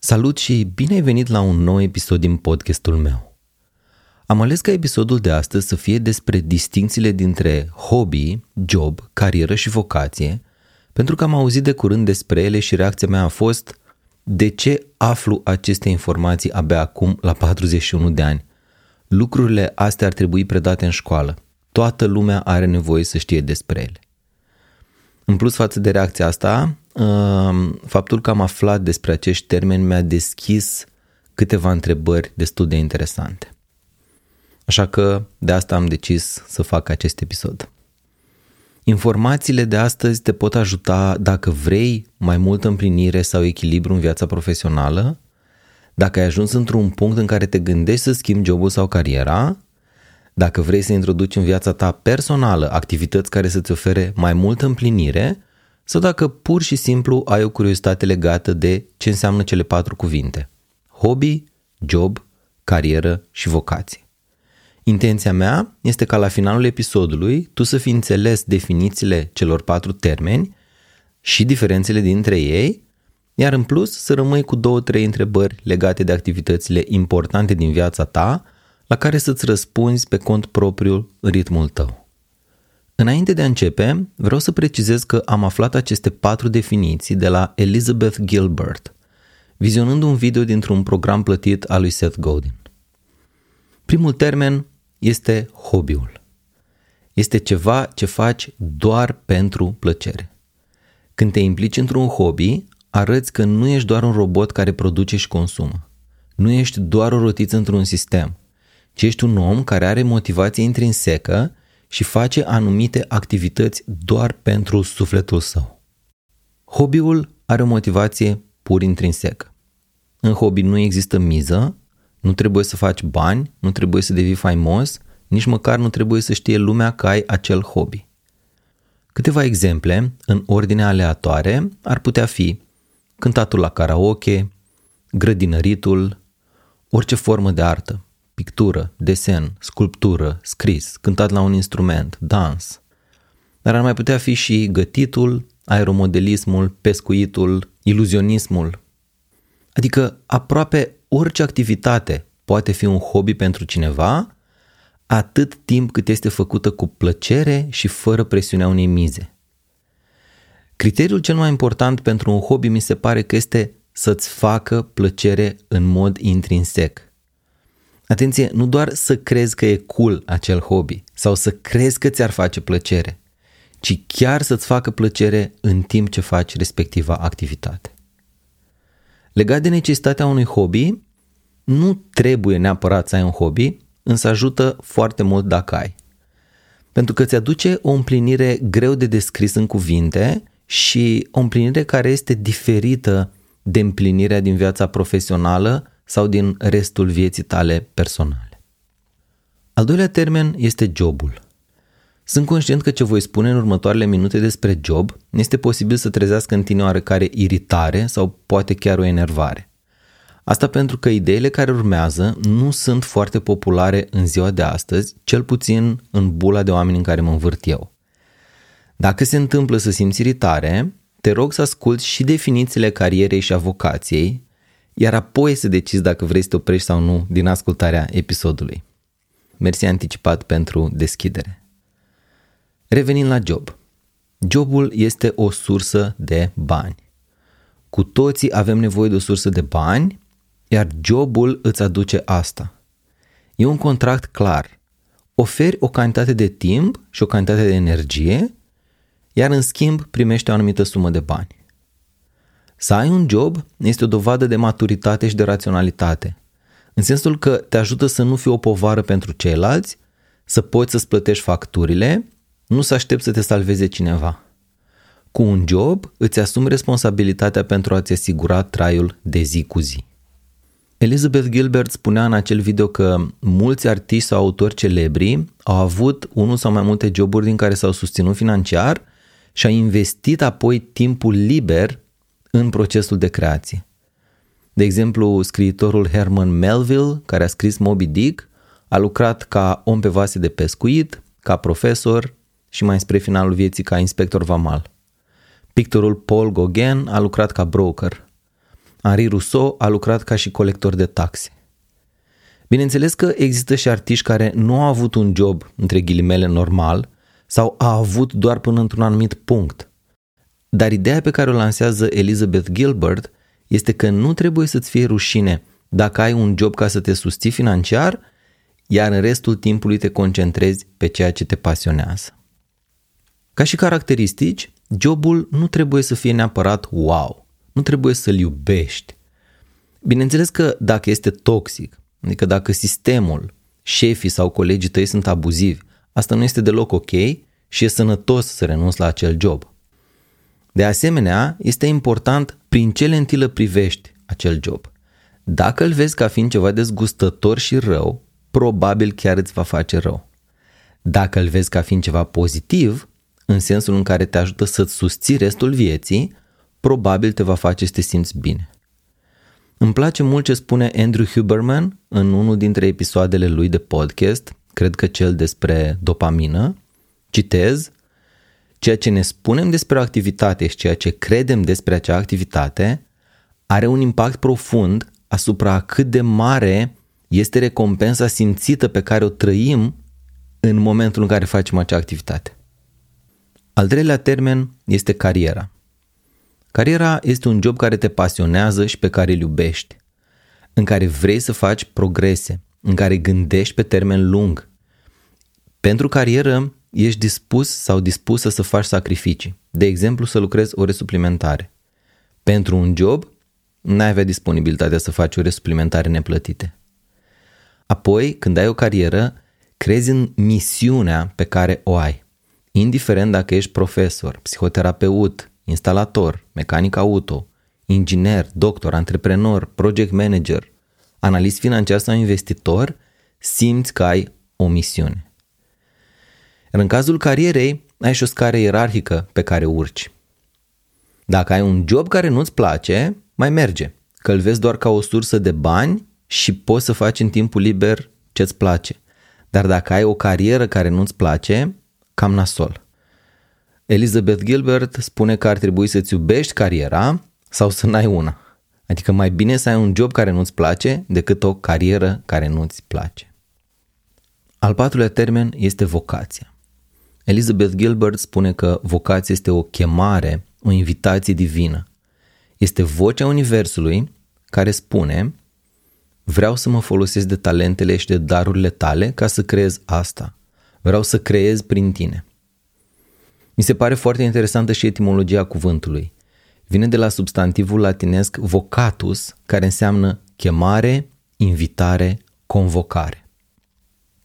Salut și bine ai venit la un nou episod din podcastul meu. Am ales ca episodul de astăzi să fie despre distințiile dintre hobby, job, carieră și vocație, pentru că am auzit de curând despre ele și reacția mea a fost de ce aflu aceste informații abia acum la 41 de ani? Lucrurile astea ar trebui predate în școală. Toată lumea are nevoie să știe despre ele. În plus față de reacția asta, faptul că am aflat despre acești termeni mi-a deschis câteva întrebări destul de interesante. Așa că de asta am decis să fac acest episod. Informațiile de astăzi te pot ajuta dacă vrei mai multă împlinire sau echilibru în viața profesională, dacă ai ajuns într-un punct în care te gândești să schimbi jobul sau cariera, dacă vrei să introduci în viața ta personală activități care să-ți ofere mai multă împlinire sau dacă pur și simplu ai o curiozitate legată de ce înseamnă cele patru cuvinte. Hobby, job, carieră și vocație. Intenția mea este ca la finalul episodului tu să fi înțeles definițiile celor patru termeni și diferențele dintre ei, iar în plus să rămâi cu două, trei întrebări legate de activitățile importante din viața ta, la care să-ți răspunzi pe cont propriu în ritmul tău. Înainte de a începe, vreau să precizez că am aflat aceste patru definiții de la Elizabeth Gilbert, vizionând un video dintr-un program plătit al lui Seth Godin. Primul termen este hobby-ul. Este ceva ce faci doar pentru plăcere. Când te implici într-un hobby, arăți că nu ești doar un robot care produce și consumă. Nu ești doar o rotiță într-un sistem, ci ești un om care are motivație intrinsecă și face anumite activități doar pentru sufletul său. Hobby-ul are o motivație pur intrinsecă. În hobby nu există miză, nu trebuie să faci bani, nu trebuie să devii faimos, nici măcar nu trebuie să știe lumea că ai acel hobby. Câteva exemple, în ordine aleatoare, ar putea fi cântatul la karaoke, grădinăritul, orice formă de artă, pictură, desen, sculptură, scris, cântat la un instrument, dans. Dar ar mai putea fi și gătitul, aeromodelismul, pescuitul, iluzionismul. Adică aproape orice activitate poate fi un hobby pentru cineva, atât timp cât este făcută cu plăcere și fără presiunea unei mize. Criteriul cel mai important pentru un hobby mi se pare că este să-ți facă plăcere în mod intrinsec. Atenție, nu doar să crezi că e cool acel hobby sau să crezi că ți-ar face plăcere, ci chiar să-ți facă plăcere în timp ce faci respectiva activitate. Legat de necesitatea unui hobby, nu trebuie neapărat să ai un hobby, însă ajută foarte mult dacă ai. Pentru că îți aduce o împlinire greu de descris în cuvinte și o împlinire care este diferită de împlinirea din viața profesională sau din restul vieții tale personale. Al doilea termen este jobul. Sunt conștient că ce voi spune în următoarele minute despre job este posibil să trezească în tine oarecare iritare sau poate chiar o enervare. Asta pentru că ideile care urmează nu sunt foarte populare în ziua de astăzi, cel puțin în bula de oameni în care mă învârt eu. Dacă se întâmplă să simți iritare, te rog să asculți și definițiile carierei și a vocației, iar apoi să decizi dacă vrei să te oprești sau nu din ascultarea episodului. Mersi anticipat pentru deschidere. Revenind la job. Jobul este o sursă de bani. Cu toții avem nevoie de o sursă de bani, iar jobul îți aduce asta. E un contract clar. Oferi o cantitate de timp și o cantitate de energie, iar în schimb primești o anumită sumă de bani. Să ai un job este o dovadă de maturitate și de raționalitate, în sensul că te ajută să nu fii o povară pentru ceilalți, să poți să-ți plătești facturile, nu să aștepți să te salveze cineva. Cu un job îți asumi responsabilitatea pentru a-ți asigura traiul de zi cu zi. Elizabeth Gilbert spunea în acel video că mulți artiști sau autori celebri au avut unul sau mai multe joburi din care s-au susținut financiar și au investit apoi timpul liber în procesul de creație. De exemplu, scriitorul Herman Melville, care a scris Moby Dick, a lucrat ca om pe vase de pescuit, ca profesor și mai spre finalul vieții ca inspector vamal. Pictorul Paul Gauguin a lucrat ca broker. Henri Rousseau a lucrat ca și colector de taxe. Bineînțeles că există și artiști care nu au avut un job, între ghilimele, normal sau a avut doar până într-un anumit punct. Dar ideea pe care o lansează Elizabeth Gilbert este că nu trebuie să-ți fie rușine dacă ai un job ca să te susții financiar, iar în restul timpului te concentrezi pe ceea ce te pasionează. Ca și caracteristici, jobul nu trebuie să fie neapărat wow, nu trebuie să-l iubești. Bineînțeles că dacă este toxic, adică dacă sistemul, șefii sau colegii tăi sunt abuzivi, asta nu este deloc ok și e sănătos să renunți la acel job. De asemenea, este important prin ce lentilă privești acel job. Dacă îl vezi ca fiind ceva dezgustător și rău, probabil chiar îți va face rău. Dacă îl vezi ca fiind ceva pozitiv, în sensul în care te ajută să-ți susții restul vieții, probabil te va face să te simți bine. Îmi place mult ce spune Andrew Huberman în unul dintre episoadele lui de podcast, cred că cel despre dopamină. Citez, ceea ce ne spunem despre o activitate și ceea ce credem despre acea activitate are un impact profund asupra cât de mare este recompensa simțită pe care o trăim în momentul în care facem acea activitate. Al treilea termen este cariera. Cariera este un job care te pasionează și pe care îl iubești, în care vrei să faci progrese, în care gândești pe termen lung. Pentru carieră ești dispus sau dispusă să faci sacrificii, de exemplu să lucrezi ore suplimentare. Pentru un job, n-ai avea disponibilitatea să faci ore suplimentare neplătite. Apoi, când ai o carieră, crezi în misiunea pe care o ai. Indiferent dacă ești profesor, psihoterapeut, instalator, mecanic auto, inginer, doctor, antreprenor, project manager, analist financiar sau investitor, simți că ai o misiune. Iar în cazul carierei, ai și o scară ierarhică pe care urci. Dacă ai un job care nu-ți place, mai merge, că îl vezi doar ca o sursă de bani și poți să faci în timpul liber ce-ți place. Dar dacă ai o carieră care nu-ți place, cam nasol. Elizabeth Gilbert spune că ar trebui să-ți iubești cariera sau să n-ai una. Adică mai bine să ai un job care nu-ți place decât o carieră care nu-ți place. Al patrulea termen este vocația. Elizabeth Gilbert spune că vocația este o chemare, o invitație divină. Este vocea Universului care spune vreau să mă folosesc de talentele și de darurile tale ca să creez asta. Vreau să creez prin tine. Mi se pare foarte interesantă și etimologia cuvântului. Vine de la substantivul latinesc vocatus, care înseamnă chemare, invitare, convocare.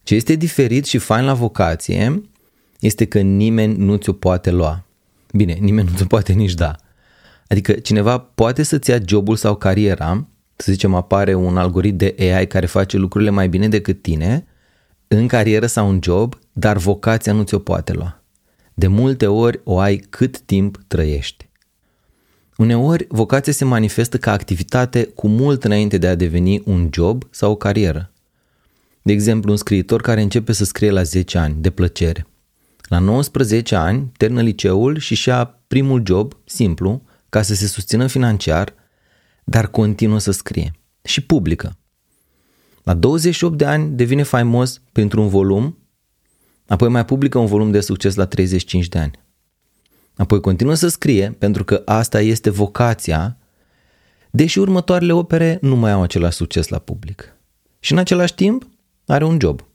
Ce este diferit și fain la vocație este că nimeni nu ți-o poate lua. Bine, nimeni nu ți-o poate nici da. Adică cineva poate să-ți ia jobul sau cariera, să zicem apare un algoritm de AI care face lucrurile mai bine decât tine, în carieră sau în job, dar vocația nu ți-o poate lua. De multe ori o ai cât timp trăiești. Uneori, vocația se manifestă ca activitate cu mult înainte de a deveni un job sau o carieră. De exemplu, un scriitor care începe să scrie la 10 ani, de plăcere. La 19 ani, termină liceul și și-a primul job, simplu, ca să se susțină financiar, dar continuă să scrie și publică. La 28 de ani devine faimos printr-un volum Apoi mai publică un volum de succes la 35 de ani. Apoi continuă să scrie, pentru că asta este vocația, deși următoarele opere nu mai au același succes la public. Și în același timp are un job.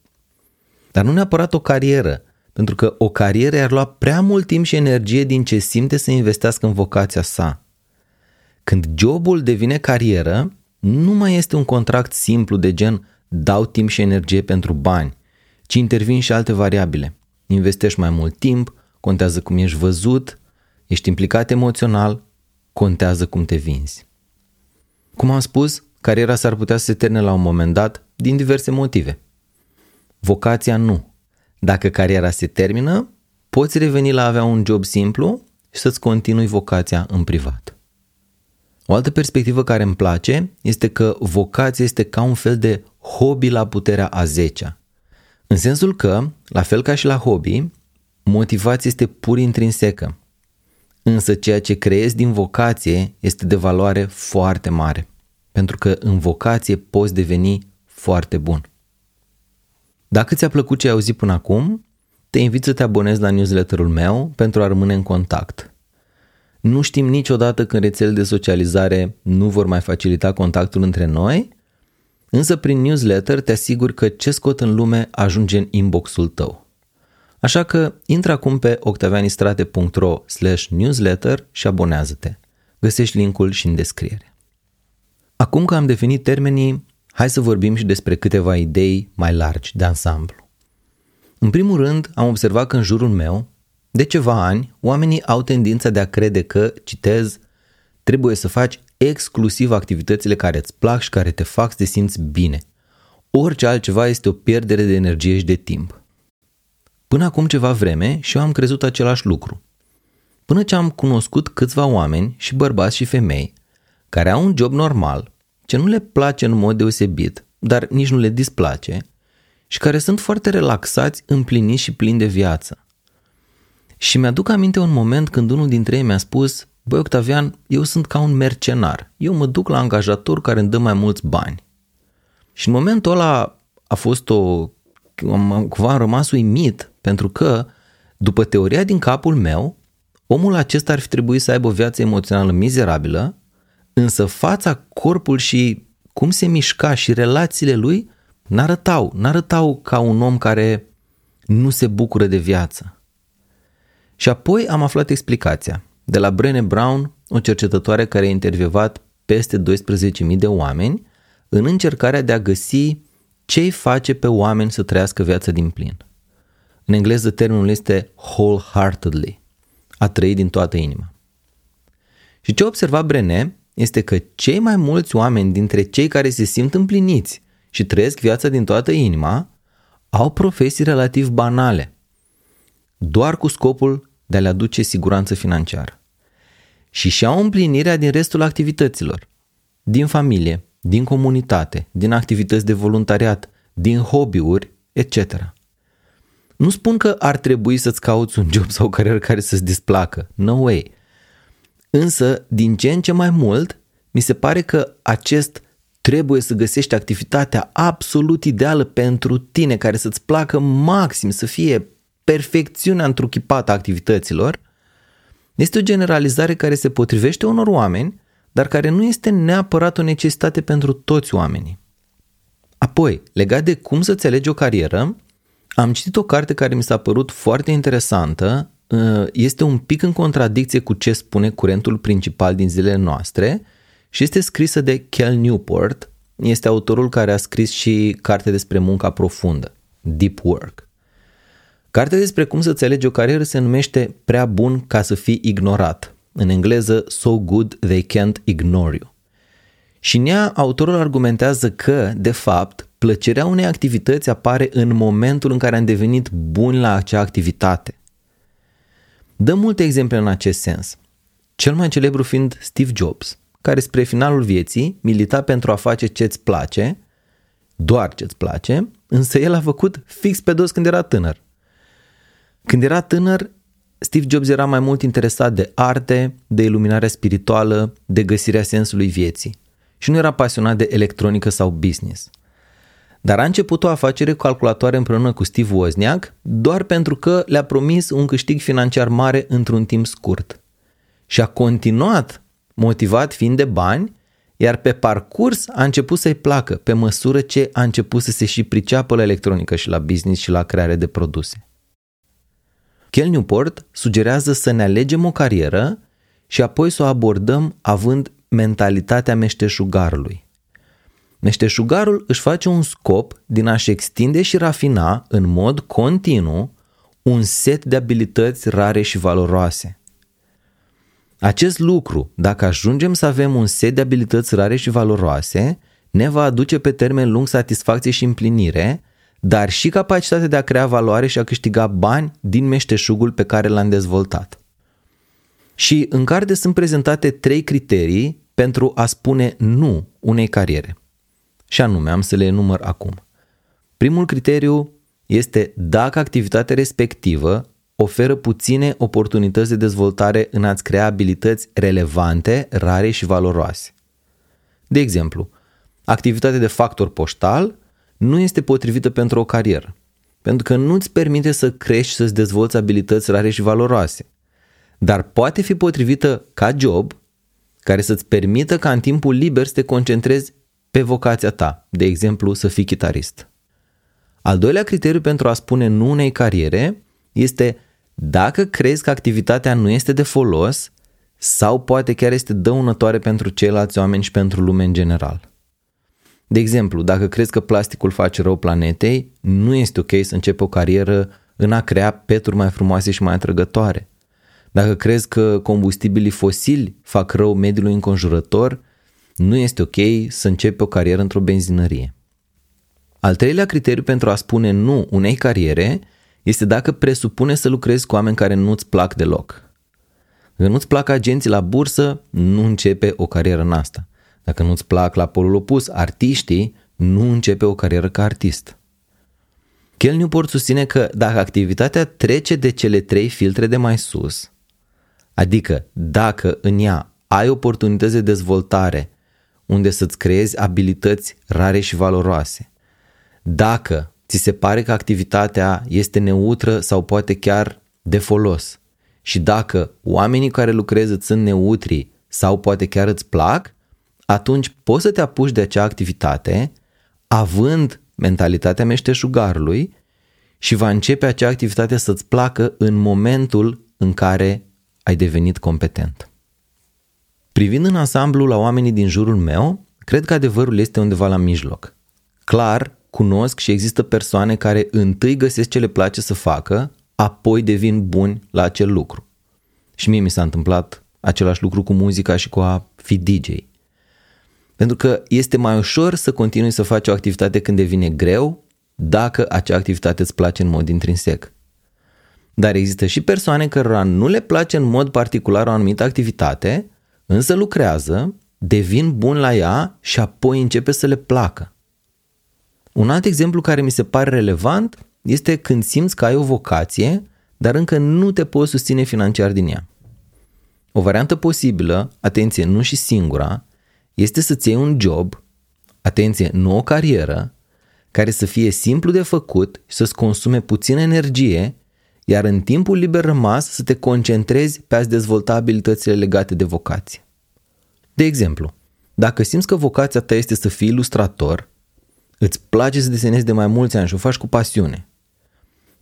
Dar nu neapărat o carieră, pentru că o carieră ar lua prea mult timp și energie din ce simte să investească în vocația sa. Când jobul devine carieră, nu mai este un contract simplu de gen dau timp și energie pentru bani, ci intervin și alte variabile. Investești mai mult timp, contează cum ești văzut, ești implicat emoțional, contează cum te vinzi. Cum am spus, cariera s-ar putea să se termine la un moment dat din diverse motive. Vocația nu. Dacă cariera se termină, poți reveni la a avea un job simplu și să-ți continui vocația în privat. O altă perspectivă care îmi place este că vocația este ca un fel de hobby la puterea a zecea. În sensul că, la fel ca și la hobby, motivația este pur intrinsecă. Însă ceea ce creezi din vocație este de valoare foarte mare, pentru că în vocație poți deveni foarte bun. Dacă ți-a plăcut ce ai auzit până acum, te invit să te abonezi la newsletterul meu pentru a rămâne în contact. Nu știm niciodată când rețelele de socializare nu vor mai facilita contactul între noi, însă prin newsletter te asigur că ce scot în lume ajunge în inboxul tău. Așa că intră acum pe octavianistrate.ro newsletter și abonează-te. Găsești linkul și în descriere. Acum că am definit termenii, hai să vorbim și despre câteva idei mai largi de ansamblu. În primul rând, am observat că în jurul meu, de ceva ani, oamenii au tendința de a crede că, citez, trebuie să faci exclusiv activitățile care îți plac și care te fac să te simți bine. Orice altceva este o pierdere de energie și de timp. Până acum ceva vreme și eu am crezut același lucru. Până ce am cunoscut câțiva oameni, și bărbați și femei, care au un job normal, ce nu le place în mod deosebit, dar nici nu le displace, și care sunt foarte relaxați, împliniți și plini de viață. Și mi-aduc aminte un moment când unul dintre ei mi-a spus, băi Octavian, eu sunt ca un mercenar, eu mă duc la angajator care îmi dă mai mulți bani. Și în momentul ăla a fost o, am, cumva am rămas uimit, pentru că, după teoria din capul meu, omul acesta ar fi trebuit să aibă o viață emoțională mizerabilă, însă fața, corpul și cum se mișca și relațiile lui n-arătau, n-arătau ca un om care nu se bucură de viață. Și apoi am aflat explicația de la Brené Brown, o cercetătoare care a intervievat peste 12.000 de oameni în încercarea de a găsi ce îi face pe oameni să trăiască viața din plin. În engleză termenul este wholeheartedly, a trăi din toată inima. Și ce observa Brené este că cei mai mulți oameni dintre cei care se simt împliniți și trăiesc viața din toată inima au profesii relativ banale, doar cu scopul de a le aduce siguranță financiară. Și și-au împlinirea din restul activităților, din familie, din comunitate, din activități de voluntariat, din hobby-uri, etc. Nu spun că ar trebui să-ți cauți un job sau o carieră care să-ți displacă. No way. Însă, din ce în ce mai mult, mi se pare că acest trebuie să găsești activitatea absolut ideală pentru tine, care să-ți placă maxim, să fie perfecțiunea întruchipată a activităților, este o generalizare care se potrivește unor oameni, dar care nu este neapărat o necesitate pentru toți oamenii. Apoi, legat de cum să-ți alegi o carieră, am citit o carte care mi s-a părut foarte interesantă, uh, este un pic în contradicție cu ce spune curentul principal din zilele noastre și este scrisă de Cal Newport, este autorul care a scris și carte despre munca profundă, Deep Work. Cartea despre cum să-ți alegi o carieră se numește Prea bun ca să fii ignorat, în engleză So Good They Can't Ignore You. Și în ea, autorul argumentează că, de fapt, plăcerea unei activități apare în momentul în care am devenit buni la acea activitate. Dă multe exemple în acest sens. Cel mai celebru fiind Steve Jobs, care spre finalul vieții milita pentru a face ce-ți place, doar ce-ți place, însă el a făcut fix pe dos când era tânăr. Când era tânăr, Steve Jobs era mai mult interesat de arte, de iluminare spirituală, de găsirea sensului vieții și nu era pasionat de electronică sau business. Dar a început o afacere cu calculatoare împreună cu Steve Wozniak doar pentru că le-a promis un câștig financiar mare într-un timp scurt. Și a continuat, motivat fiind de bani, iar pe parcurs a început să-i placă pe măsură ce a început să se și priceapă la electronică și la business și la creare de produse. Kel Newport sugerează să ne alegem o carieră și apoi să o abordăm având mentalitatea meșteșugarului. Meșteșugarul își face un scop din a-și extinde și rafina în mod continuu un set de abilități rare și valoroase. Acest lucru, dacă ajungem să avem un set de abilități rare și valoroase, ne va aduce pe termen lung satisfacție și împlinire, dar și capacitatea de a crea valoare și a câștiga bani din meșteșugul pe care l-am dezvoltat. Și în carte sunt prezentate trei criterii pentru a spune nu unei cariere. Și anume, am să le enumăr acum. Primul criteriu este dacă activitatea respectivă oferă puține oportunități de dezvoltare în a-ți crea abilități relevante, rare și valoroase. De exemplu, activitatea de factor poștal nu este potrivită pentru o carieră, pentru că nu îți permite să crești și să-ți dezvolți abilități rare și valoroase, dar poate fi potrivită ca job care să-ți permită ca în timpul liber să te concentrezi pe vocația ta, de exemplu să fii chitarist. Al doilea criteriu pentru a spune nu unei cariere este dacă crezi că activitatea nu este de folos sau poate chiar este dăunătoare pentru ceilalți oameni și pentru lume în general. De exemplu, dacă crezi că plasticul face rău planetei, nu este ok să începi o carieră în a crea peturi mai frumoase și mai atrăgătoare. Dacă crezi că combustibilii fosili fac rău mediului înconjurător, nu este ok să începi o carieră într-o benzinărie. Al treilea criteriu pentru a spune nu unei cariere este dacă presupune să lucrezi cu oameni care nu-ți plac deloc. Dacă nu-ți plac agenții la bursă, nu începe o carieră în asta. Dacă nu-ți plac la polul opus artiștii, nu începe o carieră ca artist. Kel Newport susține că dacă activitatea trece de cele trei filtre de mai sus, adică dacă în ea ai oportunități de dezvoltare unde să-ți creezi abilități rare și valoroase, dacă ți se pare că activitatea este neutră sau poate chiar de folos și dacă oamenii care lucrezi îți sunt neutri sau poate chiar îți plac, atunci poți să te apuci de acea activitate având mentalitatea meșteșugarului și va începe acea activitate să-ți placă în momentul în care ai devenit competent. Privind în ansamblu la oamenii din jurul meu, cred că adevărul este undeva la mijloc. Clar, cunosc și există persoane care întâi găsesc ce le place să facă, apoi devin buni la acel lucru. Și mie mi s-a întâmplat același lucru cu muzica și cu a fi DJ. Pentru că este mai ușor să continui să faci o activitate când devine greu, dacă acea activitate îți place în mod intrinsec. Dar există și persoane cărora nu le place în mod particular o anumită activitate, însă lucrează, devin bun la ea și apoi începe să le placă. Un alt exemplu care mi se pare relevant este când simți că ai o vocație, dar încă nu te poți susține financiar din ea. O variantă posibilă, atenție, nu și singura, este să-ți iei un job, atenție, nu o carieră, care să fie simplu de făcut și să-ți consume puțină energie, iar în timpul liber rămas să te concentrezi pe a-ți dezvolta abilitățile legate de vocație. De exemplu, dacă simți că vocația ta este să fii ilustrator, îți place să desenezi de mai mulți ani și o faci cu pasiune,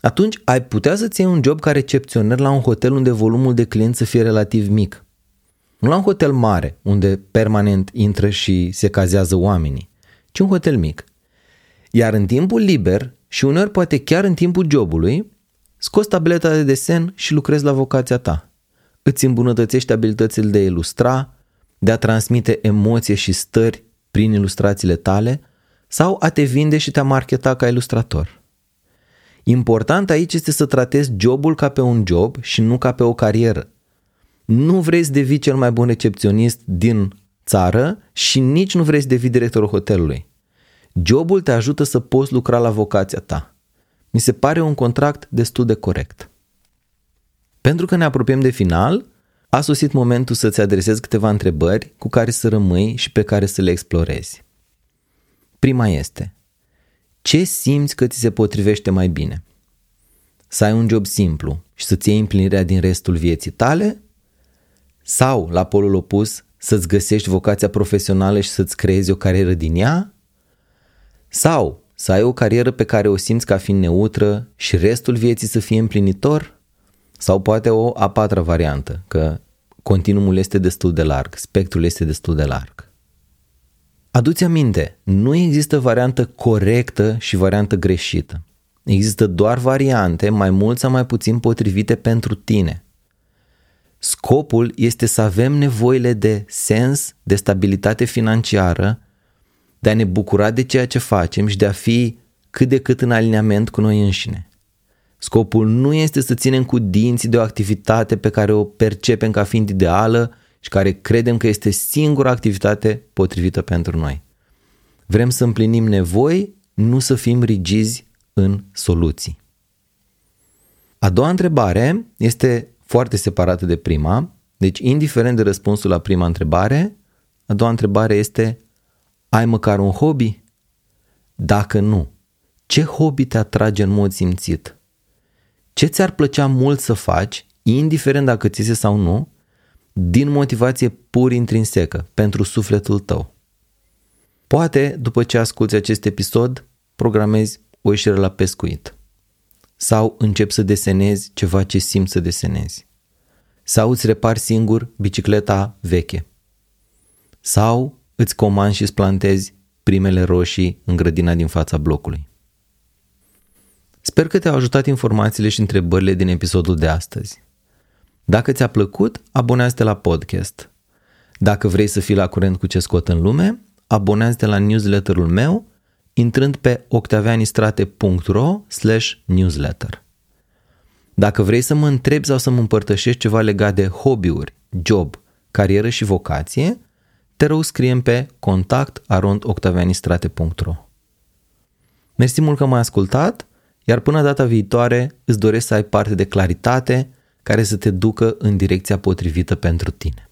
atunci ai putea să-ți iei un job ca recepționer la un hotel unde volumul de clienți să fie relativ mic. Nu la un hotel mare, unde permanent intră și se cazează oamenii, ci un hotel mic. Iar în timpul liber și uneori poate chiar în timpul jobului, scoți tableta de desen și lucrezi la vocația ta. Îți îmbunătățești abilitățile de a ilustra, de a transmite emoție și stări prin ilustrațiile tale sau a te vinde și te-a marketa ca ilustrator. Important aici este să tratezi jobul ca pe un job și nu ca pe o carieră. Nu vrei să devii cel mai bun recepționist din țară și nici nu vrei să devii directorul hotelului. Jobul te ajută să poți lucra la vocația ta. Mi se pare un contract destul de corect. Pentru că ne apropiem de final, a sosit momentul să-ți adresezi câteva întrebări cu care să rămâi și pe care să le explorezi. Prima este, ce simți că ți se potrivește mai bine? Să ai un job simplu și să-ți iei împlinirea din restul vieții tale? Sau, la polul opus, să-ți găsești vocația profesională și să-ți creezi o carieră din ea? Sau să ai o carieră pe care o simți ca fiind neutră și restul vieții să fie împlinitor? Sau poate o a patra variantă, că continuumul este destul de larg, spectrul este destul de larg. Aduți aminte, nu există variantă corectă și variantă greșită. Există doar variante mai mult sau mai puțin potrivite pentru tine. Scopul este să avem nevoile de sens, de stabilitate financiară, de a ne bucura de ceea ce facem și de a fi cât de cât în alineament cu noi înșine. Scopul nu este să ținem cu dinții de o activitate pe care o percepem ca fiind ideală și care credem că este singura activitate potrivită pentru noi. Vrem să împlinim nevoi, nu să fim rigizi în soluții. A doua întrebare este foarte separată de prima, deci indiferent de răspunsul la prima întrebare, a doua întrebare este ai măcar un hobby? Dacă nu, ce hobby te atrage în mod simțit? Ce ți-ar plăcea mult să faci, indiferent dacă ți se sau nu, din motivație pur intrinsecă, pentru sufletul tău? Poate, după ce asculti acest episod, programezi o ieșire la pescuit. Sau începi să desenezi ceva ce simți să desenezi. Sau îți repari singur bicicleta veche. Sau îți comanzi și îți plantezi primele roșii în grădina din fața blocului. Sper că te-au ajutat informațiile și întrebările din episodul de astăzi. Dacă ți-a plăcut, abonează-te la podcast. Dacă vrei să fii la curent cu ce scot în lume, abonează-te la newsletterul meu intrând pe octavianistrate.ro newsletter. Dacă vrei să mă întrebi sau să mă împărtășești ceva legat de hobby-uri, job, carieră și vocație, te rog scrie pe contact octavianistrate.ro Mersi mult că m-ai ascultat, iar până data viitoare îți doresc să ai parte de claritate care să te ducă în direcția potrivită pentru tine.